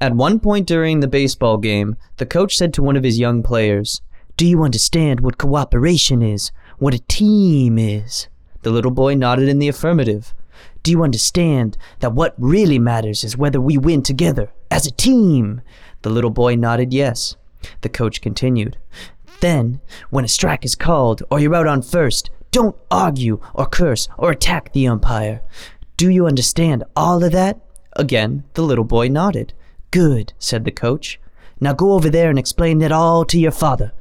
At one point during the baseball game, the coach said to one of his young players, Do you understand what cooperation is? What a team is? The little boy nodded in the affirmative. Do you understand that what really matters is whether we win together, as a team? The little boy nodded yes. The coach continued. Then, when a strike is called or you're out on first, don't argue or curse or attack the umpire. Do you understand all of that? Again, the little boy nodded. Good, said the coach. Now go over there and explain it all to your father.